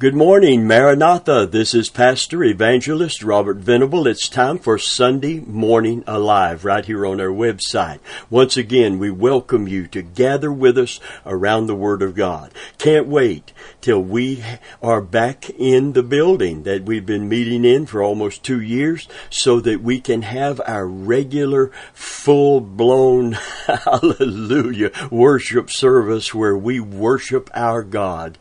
Good morning, Maranatha. This is Pastor Evangelist Robert Venable. It's time for Sunday Morning Alive right here on our website. Once again, we welcome you to gather with us around the Word of God. Can't wait till we are back in the building that we've been meeting in for almost two years so that we can have our regular full blown hallelujah worship service where we worship our God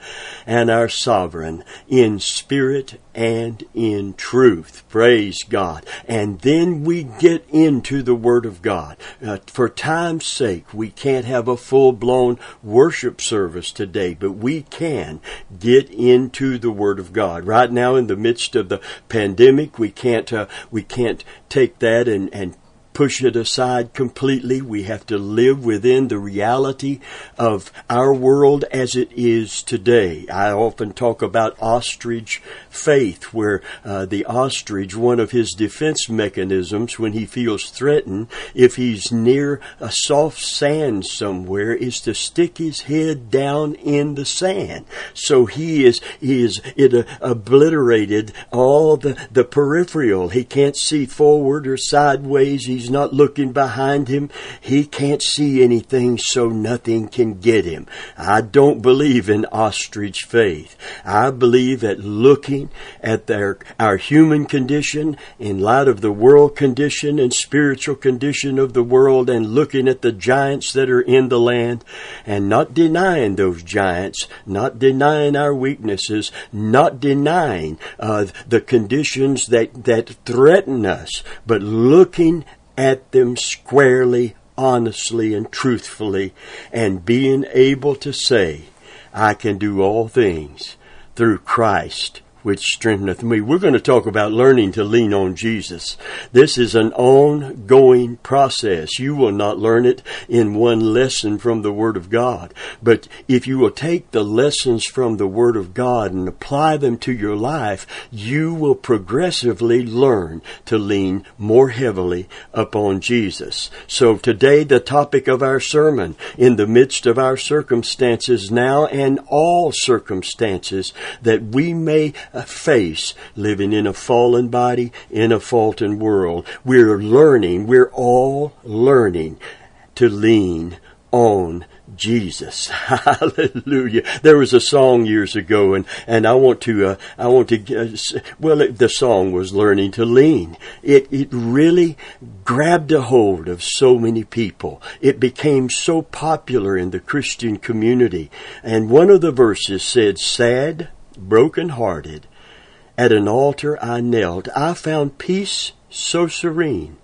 and our sovereign in spirit and in truth. Praise God. And then we get into the Word of God. Uh, for time's sake, we can't have a full blown worship service today, but we can get into the Word of God. Right now, in the midst of the pandemic, we can't, uh, we can't take that and, and push it aside completely. We have to live within the reality of our world as it is today. I often talk about ostrich faith, where uh, the ostrich, one of his defense mechanisms when he feels threatened, if he's near a soft sand somewhere, is to stick his head down in the sand. So he is, he is, it uh, obliterated all the, the peripheral. He can't see forward or sideways. He's not looking behind him. He can't see anything, so nothing can get him. I don't believe in ostrich faith. I believe at looking at their, our human condition in light of the world condition and spiritual condition of the world and looking at the giants that are in the land and not denying those giants, not denying our weaknesses, not denying uh, the conditions that, that threaten us, but looking at them squarely, honestly, and truthfully, and being able to say, I can do all things through Christ which strengtheneth me. We're going to talk about learning to lean on Jesus. This is an ongoing process. You will not learn it in one lesson from the Word of God. But if you will take the lessons from the Word of God and apply them to your life, you will progressively learn to lean more heavily upon Jesus. So today, the topic of our sermon, in the midst of our circumstances now and all circumstances, that we may face living in a fallen body in a fallen world. We're learning, we're all learning to lean on Jesus. Hallelujah. There was a song years ago and, and I want to, uh, I want to, uh, well, it, the song was learning to lean. It, it really grabbed a hold of so many people. It became so popular in the Christian community. And one of the verses said, sad, broken-hearted, at an altar I knelt. I found peace so serene.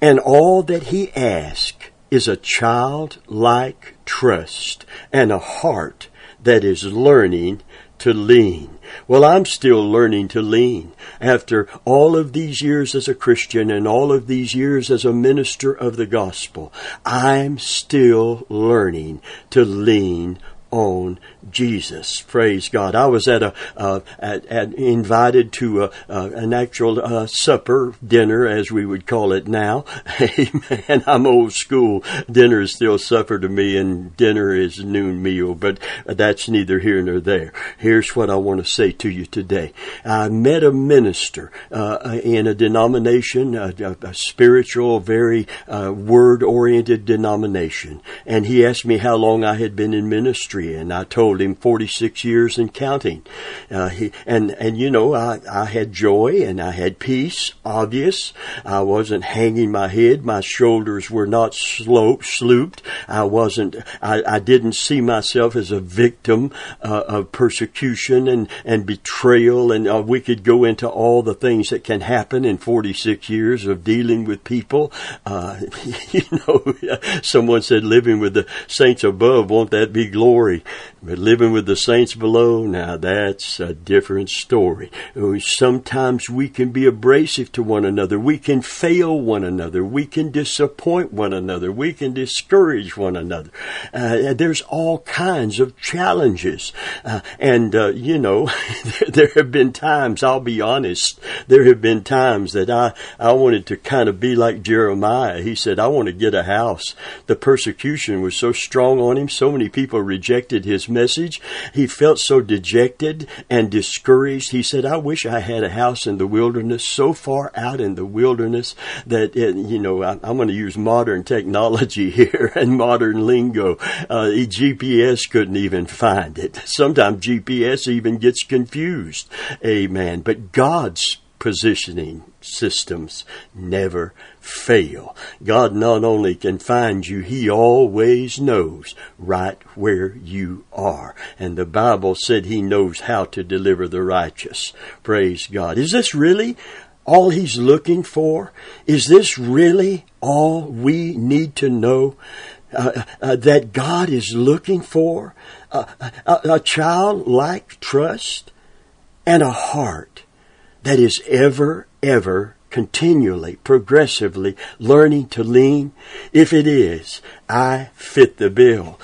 And all that he asked is a childlike trust and a heart that is learning to lean. Well, I'm still learning to lean. After all of these years as a Christian and all of these years as a minister of the gospel, I'm still learning to lean on Jesus. Praise God. I was at a, uh, at, invited to a, an actual uh, supper, dinner as we would call it now. Amen. I'm old school. Dinner is still supper to me and dinner is noon meal, but that's neither here nor there. Here's what I want to say to you today. I met a minister uh, in a denomination, a, a spiritual, very uh, word-oriented denomination, and he asked me how long I had been in ministry and I told him 46 years and counting. Uh, he, and, and you know, I, I had joy and I had peace, obvious. I wasn't hanging my head. My shoulders were not sloped, slooped. I wasn't, I, I didn't see myself as a victim uh, of persecution and, and betrayal. And uh, we could go into all the things that can happen in 46 years of dealing with people. Uh, you know, someone said living with the saints above, won't that be glory? Glory. But living with the saints below, now that's a different story. Sometimes we can be abrasive to one another. We can fail one another. We can disappoint one another. We can discourage one another. Uh, there's all kinds of challenges. Uh, and, uh, you know, there have been times, I'll be honest, there have been times that I, I wanted to kind of be like Jeremiah. He said, I want to get a house. The persecution was so strong on him. So many people rejected rejected his message. He felt so dejected and discouraged. He said, I wish I had a house in the wilderness, so far out in the wilderness that, it, you know, I, am going to use modern technology here and modern lingo. Uh, GPS couldn't even find it. Sometimes GPS even gets confused. Amen. But God's positioning systems never fail. God not only can find you, He always knows right where you are. And the Bible said He knows how to deliver the righteous. Praise God. Is this really all He's looking for? Is this really all we need to know? Uh, uh, that God is looking for uh, a, a childlike trust and a heart that is ever, ever, continually, progressively learning to lean? If it is, I fit the bill.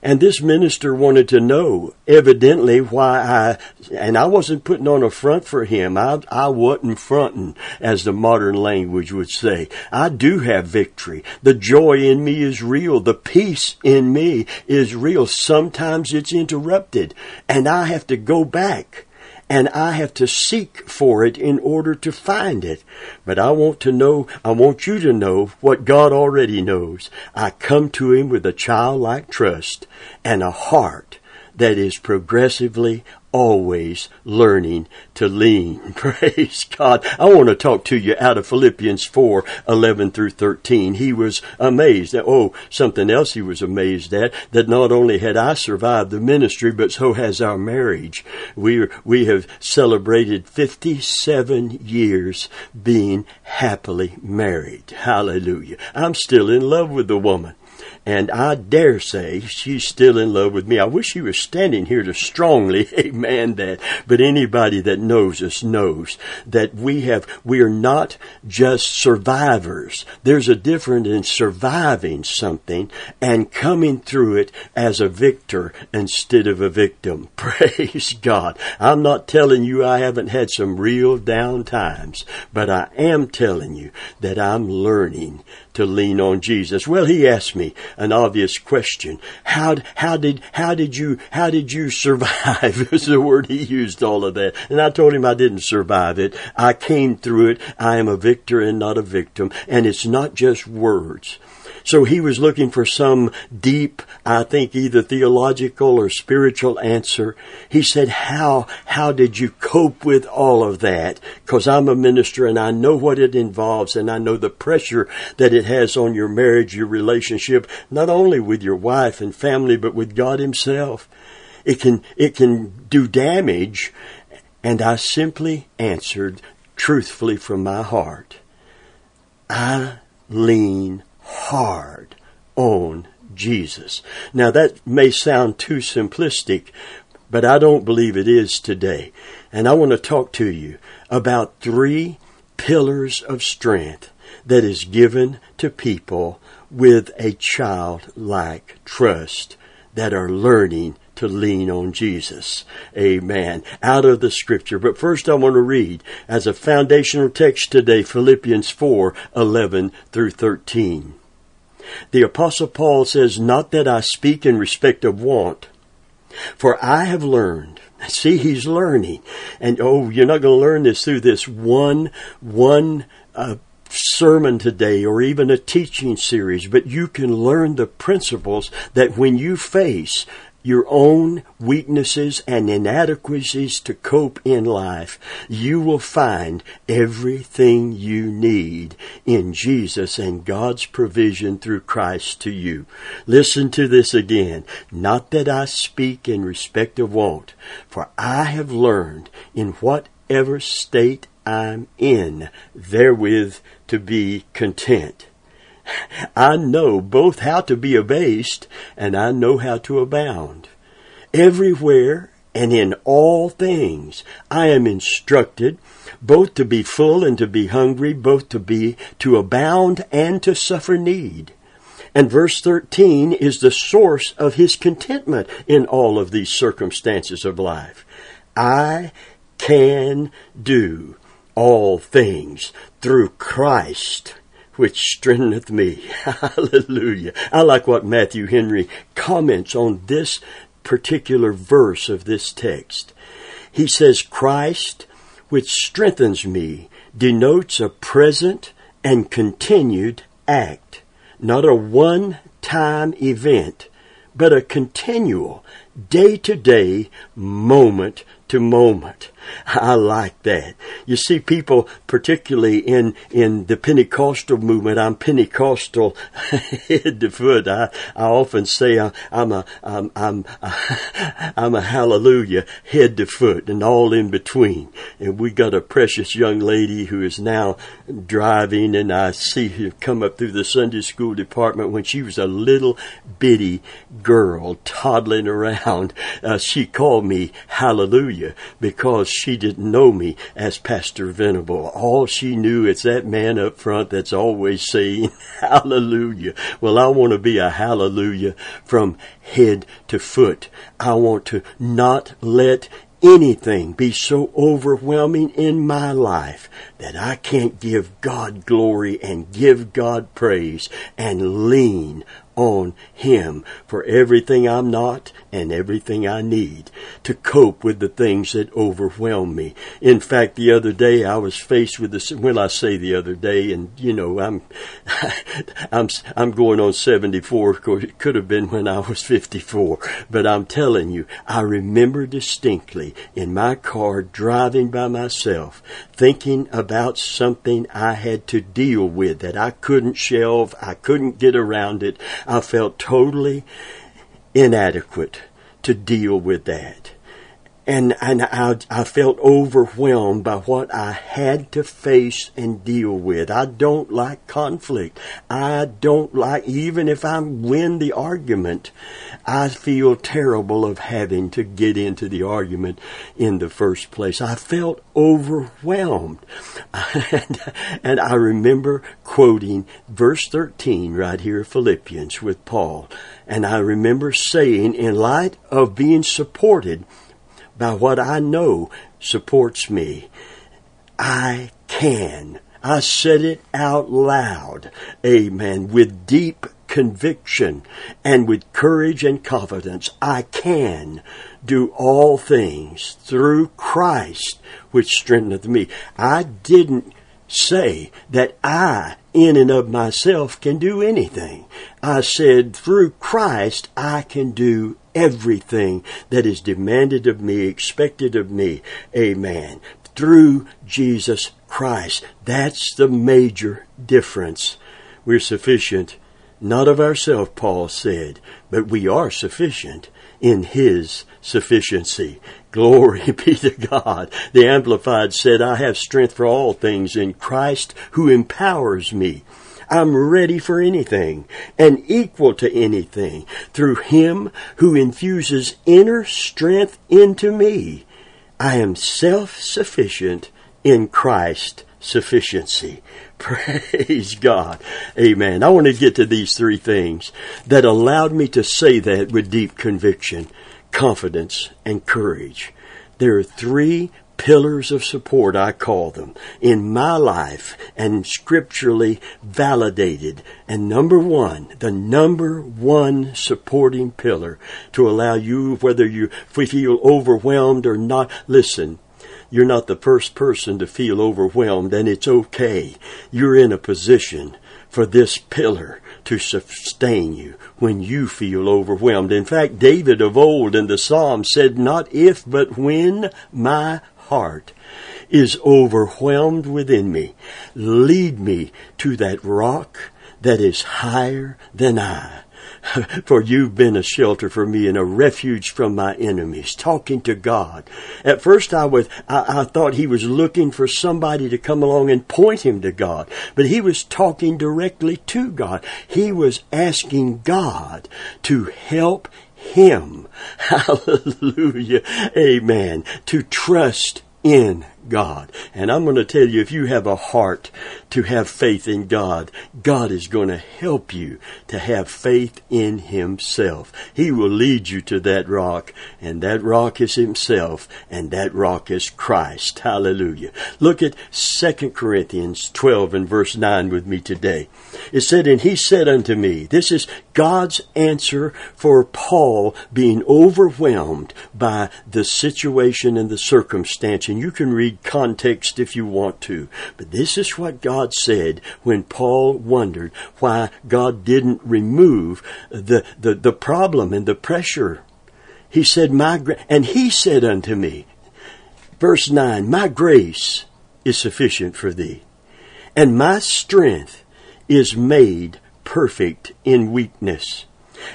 And this minister wanted to know, evidently, why I, and I wasn't putting on a front for him. I, I wasn't fronting, as the modern language would say. I do have victory. The joy in me is real. The peace in me is real. Sometimes it's interrupted, and I have to go back and I have to seek for it in order to find it. But I want to know, I want you to know what God already knows. I come to Him with a childlike trust and a heart that is progressively always learning to lean. Praise God. I want to talk to you out of Philippians 4, 11 through 13. He was amazed. at, Oh, something else he was amazed at, that not only had I survived the ministry, but so has our marriage. We, we have celebrated 57 years being happily married. Hallelujah. I'm still in love with the woman. And I dare say she's still in love with me. I wish she was standing here to strongly amen that. But anybody that knows us knows that we have, we are not just survivors. There's a difference in surviving something and coming through it as a victor instead of a victim. Praise God. I'm not telling you I haven't had some real down times, but I am telling you that I'm learning to lean on Jesus. Well, he asked me an obvious question. How, how did, how did you, how did you survive? was the word he used all of that. And I told him I didn't survive it. I came through it. I am a victor and not a victim. And it's not just words. So he was looking for some deep, I think either theological or spiritual answer. He said, how, how did you cope with all of that? Cause I'm a minister and I know what it involves and I know the pressure that it has on your marriage, your relationship, not only with your wife and family, but with God himself. It can, it can do damage. And I simply answered truthfully from my heart. I lean hard on Jesus. Now that may sound too simplistic, but I don't believe it is today. And I want to talk to you about three pillars of strength that is given to people with a childlike trust that are learning to lean on Jesus. Amen. Out of the scripture. But first I want to read as a foundational text today, Philippians 4, 11 through 13. The apostle Paul says, not that I speak in respect of want, for I have learned See, he's learning. And oh, you're not going to learn this through this one, one, uh, sermon today or even a teaching series, but you can learn the principles that when you face your own weaknesses and inadequacies to cope in life, you will find everything you need in Jesus and God's provision through Christ to you. Listen to this again. Not that I speak in respect of want, for I have learned in whatever state I'm in therewith to be content. I know both how to be abased and I know how to abound. Everywhere and in all things I am instructed both to be full and to be hungry, both to be, to abound and to suffer need. And verse 13 is the source of his contentment in all of these circumstances of life. I can do all things through Christ which strengtheneth me. Hallelujah. I like what Matthew Henry comments on this particular verse of this text. He says, Christ, which strengthens me, denotes a present and continued act, not a one time event, but a continual, day to day, moment to moment. I like that. You see, people, particularly in, in the Pentecostal movement, I'm Pentecostal head to foot. I, I often say I, am a, I'm, I'm, I'm a hallelujah head to foot and all in between. And we got a precious young lady who is now driving and I see her come up through the Sunday school department when she was a little bitty girl toddling around. Uh, she called me hallelujah because she didn't know me as Pastor Venable. All she knew is that man up front that's always saying hallelujah. Well, I want to be a hallelujah from head to foot. I want to not let anything be so overwhelming in my life that I can't give God glory and give God praise and lean on Him for everything I'm not and everything I need to cope with the things that overwhelm me. In fact, the other day I was faced with this, when I say the other day, and you know, I'm, I'm, I'm going on 74, of course, it could have been when I was 54, but I'm telling you, I remember distinctly in my car driving by myself, thinking about something I had to deal with that I couldn't shelve, I couldn't get around it. I felt totally inadequate to deal with that. And, and I, I felt overwhelmed by what I had to face and deal with. I don't like conflict. I don't like, even if I win the argument, I feel terrible of having to get into the argument in the first place. I felt overwhelmed. and, and I remember quoting verse 13 right here, Philippians with Paul. And I remember saying, in light of being supported by what I know supports me, I can. I said it out loud. Amen. With deep conviction and with courage and confidence, I can do all things through Christ which strengtheneth me. I didn't say that I, in and of myself, can do anything. I said, through Christ, I can do everything that is demanded of me, expected of me. Amen. Through Jesus Christ. That's the major difference. We're sufficient, not of ourselves, Paul said, but we are sufficient in His sufficiency. Glory be to God. The Amplified said, I have strength for all things in Christ who empowers me. I'm ready for anything and equal to anything through Him who infuses inner strength into me. I am self-sufficient in Christ sufficiency. Praise God. Amen. I want to get to these three things that allowed me to say that with deep conviction, confidence, and courage. There are three pillars of support, I call them, in my life and scripturally validated. And number one, the number one supporting pillar to allow you, whether you feel overwhelmed or not, listen, you're not the first person to feel overwhelmed and it's okay. You're in a position for this pillar to sustain you when you feel overwhelmed. In fact, David of old in the Psalm said, not if, but when my heart is overwhelmed within me. Lead me to that rock that is higher than I. for you've been a shelter for me and a refuge from my enemies. Talking to God. At first I was, I, I, thought he was looking for somebody to come along and point him to God, but he was talking directly to God. He was asking God to help him. Hallelujah. Amen. To trust in God. And I'm going to tell you, if you have a heart to have faith in God, God is going to help you to have faith in Himself. He will lead you to that rock, and that rock is Himself, and that rock is Christ. Hallelujah. Look at 2 Corinthians 12 and verse 9 with me today. It said, And He said unto me, This is God's answer for Paul being overwhelmed by the situation and the circumstance. And you can read context if you want to. But this is what God said when Paul wondered why God didn't remove the, the, the problem and the pressure. He said, My gra-, and he said unto me, verse 9, My grace is sufficient for thee, and my strength is made perfect in weakness.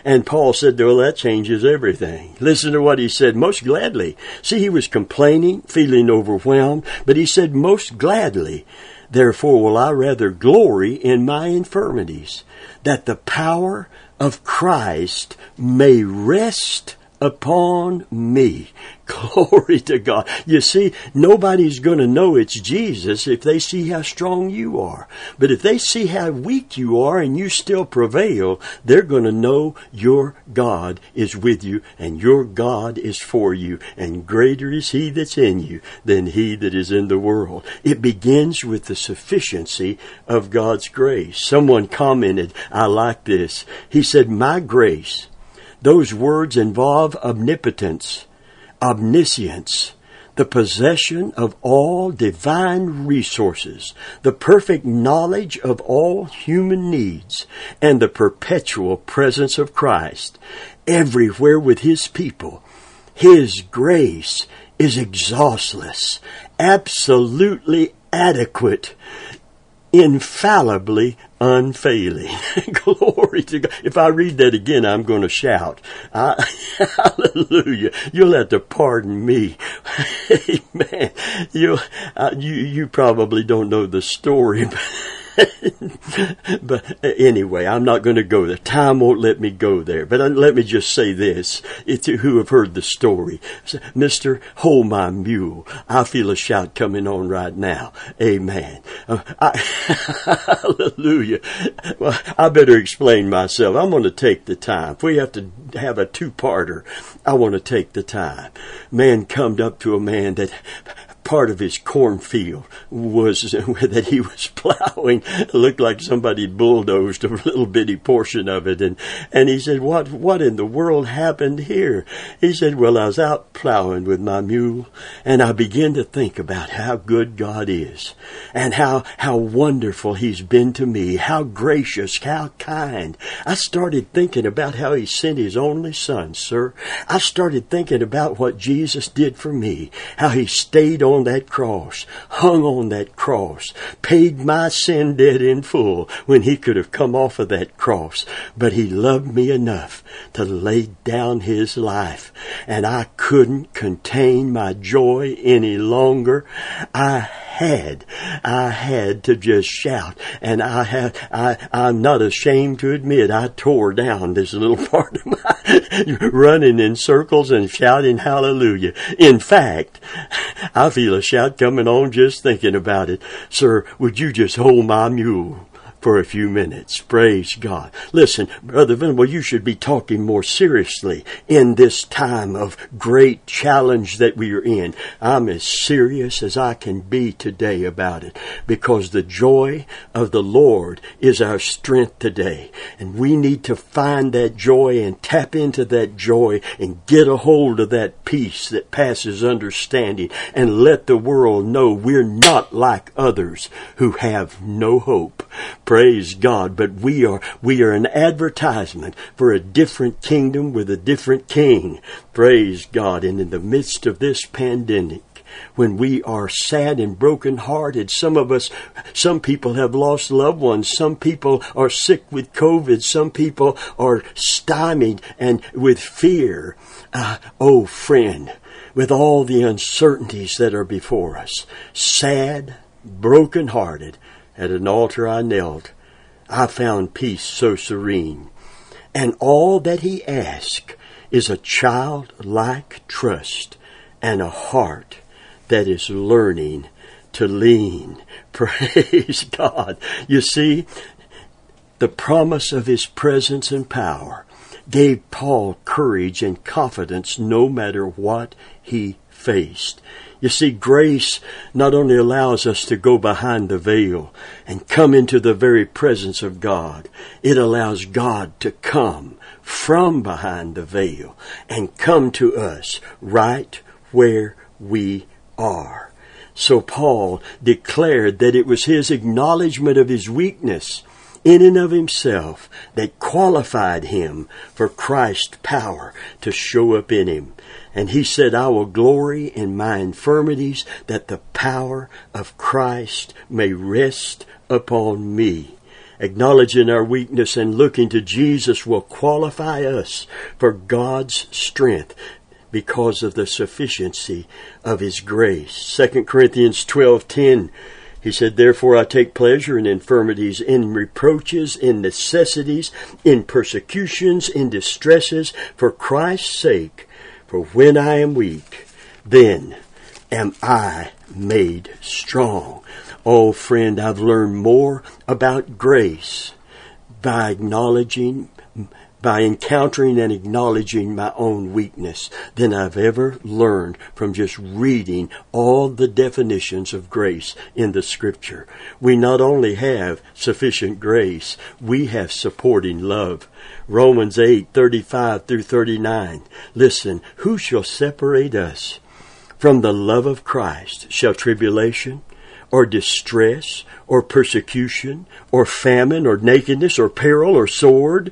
And Paul said, well, that changes everything. Listen to what he said, most gladly. See, he was complaining, feeling overwhelmed, but he said, most gladly. Therefore will I rather glory in my infirmities, that the power of Christ may rest upon me. Glory to God. You see, nobody's going to know it's Jesus if they see how strong you are. But if they see how weak you are and you still prevail, they're going to know your God is with you and your God is for you. And greater is He that's in you than He that is in the world. It begins with the sufficiency of God's grace. Someone commented, I like this. He said, My grace those words involve omnipotence, omniscience, the possession of all divine resources, the perfect knowledge of all human needs, and the perpetual presence of Christ everywhere with His people. His grace is exhaustless, absolutely adequate, infallibly unfailing. Glory to God. If I read that again, I'm going to shout. I, hallelujah. You'll have to pardon me. Amen. You, uh, you, you probably don't know the story, but but anyway, I'm not going to go there. Time won't let me go there. But uh, let me just say this to who have heard the story. Mister, hold my mule. I feel a shout coming on right now. Amen. Uh, I, hallelujah. Well, I better explain myself. I'm going to take the time. If we have to have a two-parter, I want to take the time. Man come up to a man that part of his cornfield was that he was plowing. It looked like somebody bulldozed a little bitty portion of it, and and he said, "What what in the world happened here?" He said, "Well, I was out plowing with my mule, and I began to think about how good God is, and how how wonderful He's been to me, how gracious, how kind. I started thinking about how He sent His only Son, sir. I started thinking about what Jesus did for me, how He stayed on on that cross, hung on that cross, paid my sin debt in full when he could have come off of that cross. But he loved me enough to lay down his life and I couldn't contain my joy any longer. I had, I had to just shout. And I had, I, I'm not ashamed to admit I tore down this little part of my running in circles and shouting hallelujah. In fact, I feel a shout coming on just thinking about it. Sir, would you just hold my mule? For a few minutes. Praise God. Listen, Brother Venable, you should be talking more seriously in this time of great challenge that we are in. I'm as serious as I can be today about it because the joy of the Lord is our strength today. And we need to find that joy and tap into that joy and get a hold of that peace that passes understanding and let the world know we're not like others who have no hope. Praise God. But we are, we are an advertisement for a different kingdom with a different king. Praise God. And in the midst of this pandemic, when we are sad and broken hearted. Some of us, some people have lost loved ones. Some people are sick with COVID. Some people are stymied and with fear. Uh, oh, friend, with all the uncertainties that are before us, sad, broken hearted, at an altar I knelt. I found peace so serene. And all that he asked is a childlike trust and a heart that is learning to lean. Praise God. You see, the promise of His presence and power gave Paul courage and confidence no matter what he faced. You see, grace not only allows us to go behind the veil and come into the very presence of God, it allows God to come from behind the veil and come to us right where we are. So Paul declared that it was his acknowledgement of his weakness in and of himself that qualified him for Christ's power to show up in him. And he said, I will glory in my infirmities that the power of Christ may rest upon me. Acknowledging our weakness and looking to Jesus will qualify us for God's strength because of the sufficiency of his grace. 2 Corinthians 12:10 he said, Therefore I take pleasure in infirmities, in reproaches, in necessities, in persecutions, in distresses, for Christ's sake. For when I am weak, then am I made strong. Oh, friend, I've learned more about grace by acknowledging by encountering and acknowledging my own weakness than I've ever learned from just reading all the definitions of grace in the scripture. We not only have sufficient grace, we have supporting love. Romans 8:35 through 39. Listen, who shall separate us from the love of Christ? Shall tribulation or distress or persecution or famine or nakedness or peril or sword?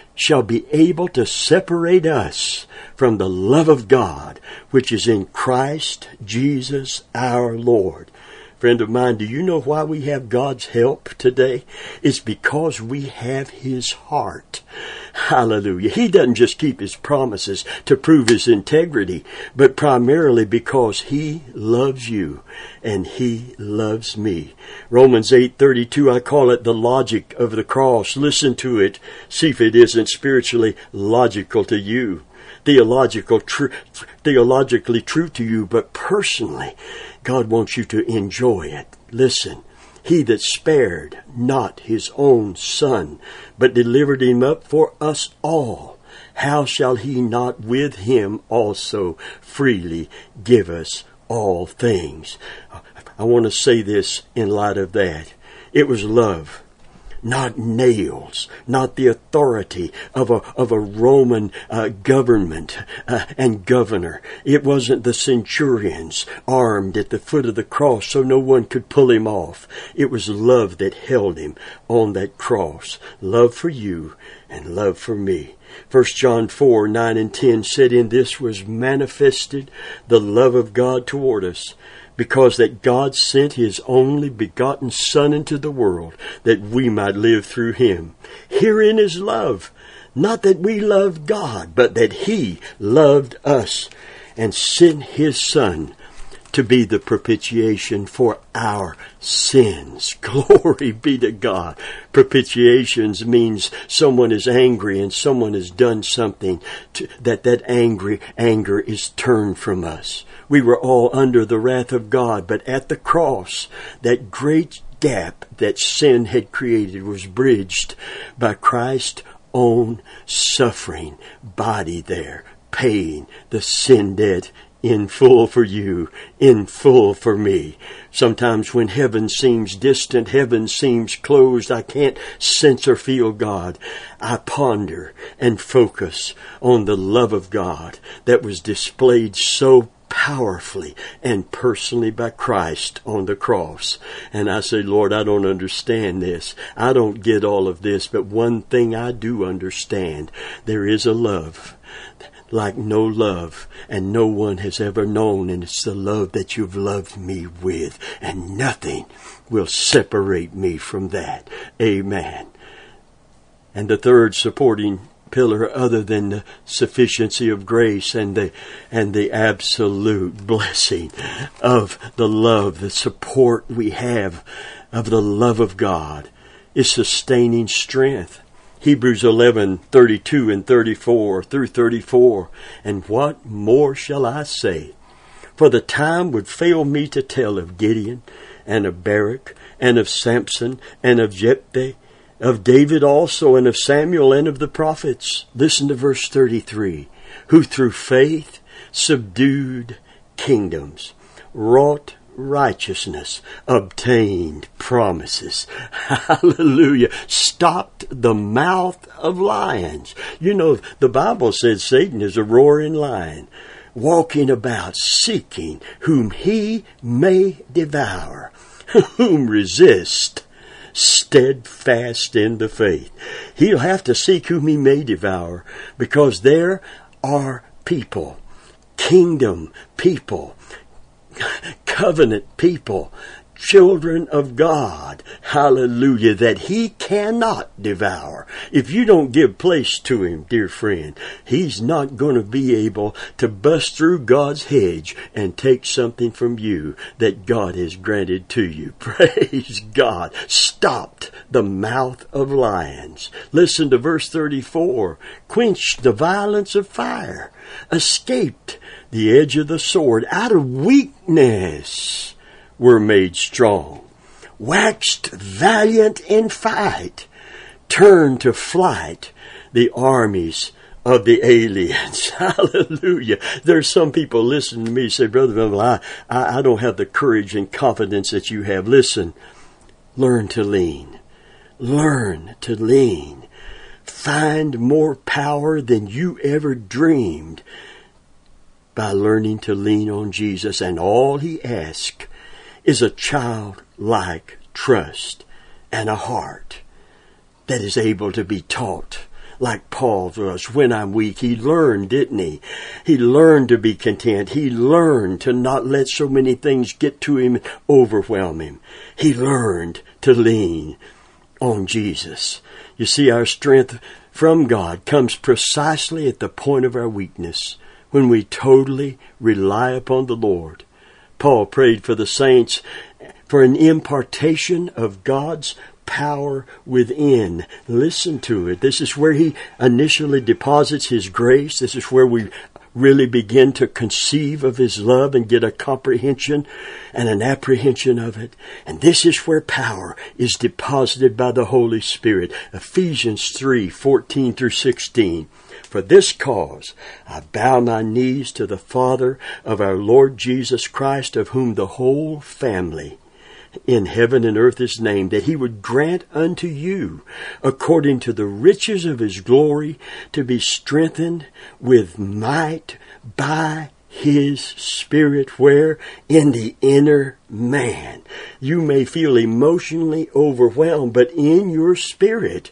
shall be able to separate us from the love of God which is in Christ Jesus our Lord. Friend of mine, do you know why we have God's help today? It's because we have His heart. Hallelujah. He doesn't just keep His promises to prove His integrity, but primarily because He loves you and He loves me. Romans 8:32 I call it the logic of the cross. Listen to it. See if it isn't spiritually logical to you theological tr- theologically true to you, but personally, God wants you to enjoy it. Listen. He that spared not his own son, but delivered him up for us all, how shall he not with him also freely give us all things? I want to say this in light of that. It was love not nails, not the authority of a, of a Roman uh, government uh, and governor. It wasn't the centurions armed at the foot of the cross so no one could pull him off. It was love that held him on that cross. Love for you and love for me. 1 John 4, 9 and 10 said, In this was manifested the love of God toward us because that God sent his only begotten Son into the world that we might live through him. Herein is love, not that we loved God, but that he loved us and sent his Son to be the propitiation for our sins. Glory be to God. Propitiations means someone is angry and someone has done something to, that that angry anger is turned from us. We were all under the wrath of God, but at the cross, that great gap that sin had created was bridged by Christ's own suffering body there, paying the sin debt in full for you, in full for me. Sometimes when heaven seems distant, heaven seems closed, I can't sense or feel God. I ponder and focus on the love of God that was displayed so powerfully and personally by Christ on the cross. And I say, Lord, I don't understand this. I don't get all of this, but one thing I do understand. There is a love like no love and no one has ever known and it's the love that you've loved me with and nothing will separate me from that. Amen. And the third supporting pillar other than the sufficiency of grace and the and the absolute blessing of the love, the support we have of the love of God is sustaining strength. Hebrews 11:32 and 34 through 34 and what more shall I say? For the time would fail me to tell of Gideon and of Barak and of Samson and of Jephthah of David also and of Samuel and of the prophets. Listen to verse 33 who through faith subdued kingdoms wrought righteousness, obtained promises. Hallelujah. Stopped the mouth of lions. You know, the Bible says Satan is a roaring lion, walking about seeking whom he may devour, whom resist steadfast in the faith. He'll have to seek whom he may devour because there are people, kingdom people covenant people, children of God, hallelujah, that he cannot devour. If you don't give place to him, dear friend, he's not going to be able to bust through God's hedge and take something from you that God has granted to you. Praise God. Stopped the mouth of lions. Listen to verse 34. Quenched the violence of fire. Escaped the edge of the sword. Out of weakness were made strong. Waxed valiant in fight. Turned to flight the armies of the aliens. Hallelujah. There's some people listening to me say, Brother Bill, I, I, I don't have the courage and confidence that you have. Listen, learn to lean. Learn to lean. Find more power than you ever dreamed by learning to lean on Jesus, and all he asks is a childlike trust and a heart that is able to be taught like Paul was. When I'm weak, he learned, didn't he? He learned to be content. He learned to not let so many things get to him overwhelm him. He learned to lean on Jesus. You see, our strength from God comes precisely at the point of our weakness when we totally rely upon the Lord. Paul prayed for the saints for an impartation of God's power within. Listen to it. This is where he initially deposits his grace. This is where we really begin to conceive of his love and get a comprehension and an apprehension of it. And this is where power is deposited by the Holy Spirit. Ephesians 3, 14 through 16. For this cause I bow my knees to the Father of our Lord Jesus Christ, of whom the whole family in heaven and earth is named, that he would grant unto you, according to the riches of his glory, to be strengthened with might by his spirit where? In the inner man. You may feel emotionally overwhelmed but in your spirit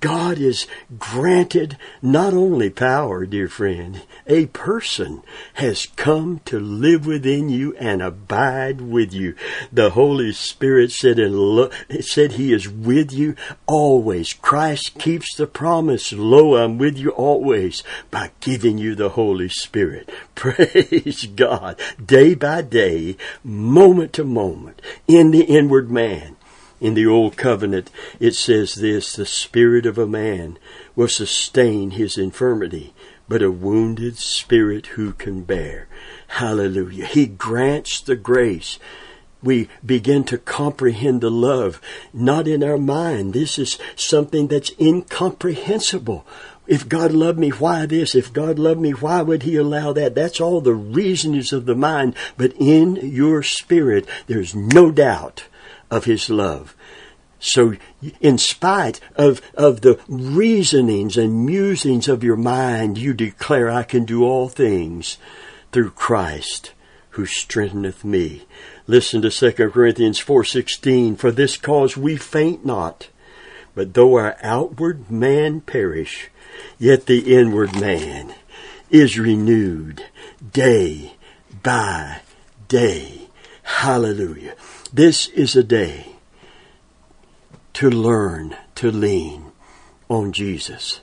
god is granted not only power dear friend a person has come to live within you and abide with you. The holy spirit said and lo- said he is with you always. Christ keeps the promise lo i'm with you always by giving you the holy spirit. Praise God. Day by day, moment to moment, in the inward man. In the Old Covenant, it says this, the spirit of a man will sustain his infirmity, but a wounded spirit who can bear. Hallelujah. He grants the grace we begin to comprehend the love, not in our mind. This is something that's incomprehensible. If God loved me, why this? If God loved me, why would He allow that? That's all the reasonings of the mind. But in your spirit, there's no doubt of His love. So, in spite of, of the reasonings and musings of your mind, you declare, I can do all things through Christ who strengtheneth me. Listen to 2 Corinthians 4.16, For this cause we faint not, but though our outward man perish, Yet the inward man is renewed day by day. Hallelujah. This is a day to learn to lean on Jesus.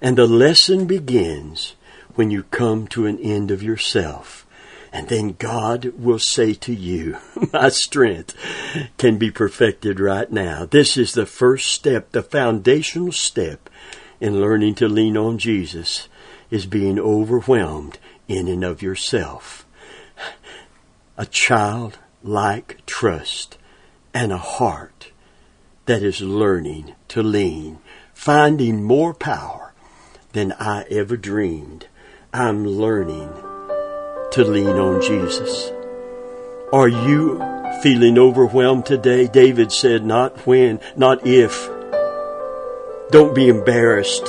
And the lesson begins when you come to an end of yourself. And then God will say to you, my strength can be perfected right now. This is the first step, the foundational step in learning to lean on Jesus is being overwhelmed in and of yourself. A childlike trust and a heart that is learning to lean, finding more power than I ever dreamed. I'm learning to lean on Jesus. Are you feeling overwhelmed today? David said, not when, not if. Don't be embarrassed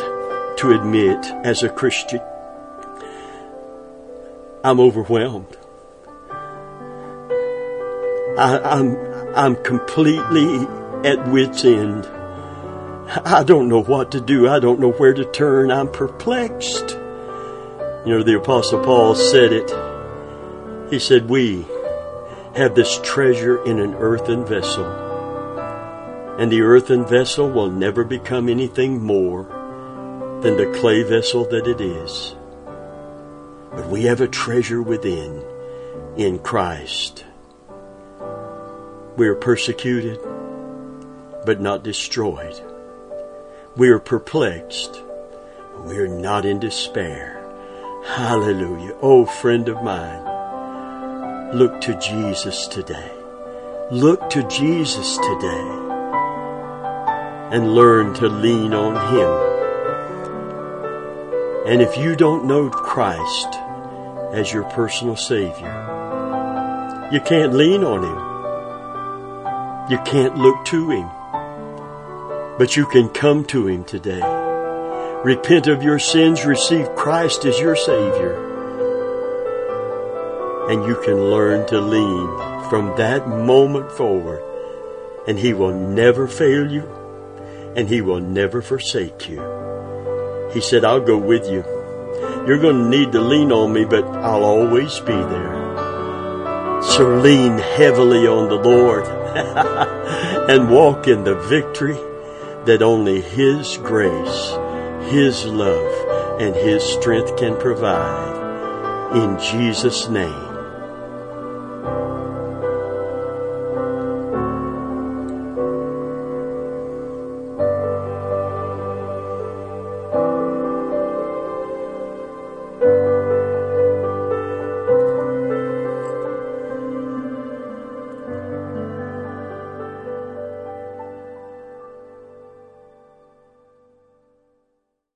to admit as a Christian, I'm overwhelmed. I, I'm, I'm completely at wit's end. I don't know what to do. I don't know where to turn. I'm perplexed. You know, the Apostle Paul said it. He said, We have this treasure in an earthen vessel, and the earthen vessel will never become anything more than the clay vessel that it is. But we have a treasure within in Christ. We are persecuted but not destroyed. We are perplexed. But we are not in despair. Hallelujah. Oh, friend of mine, look to Jesus today. Look to Jesus today and learn to lean on Him. And if you don't know Christ as your personal Savior, you can't lean on Him. You can't look to Him. But you can come to Him today. Repent of your sins, receive Christ as your Savior. And you can learn to lean from that moment forward. And He will never fail you. And He will never forsake you. He said, I'll go with you. You're going to need to lean on me, but I'll always be there. So lean heavily on the Lord and walk in the victory that only His grace, His love, and His strength can provide. In Jesus' name.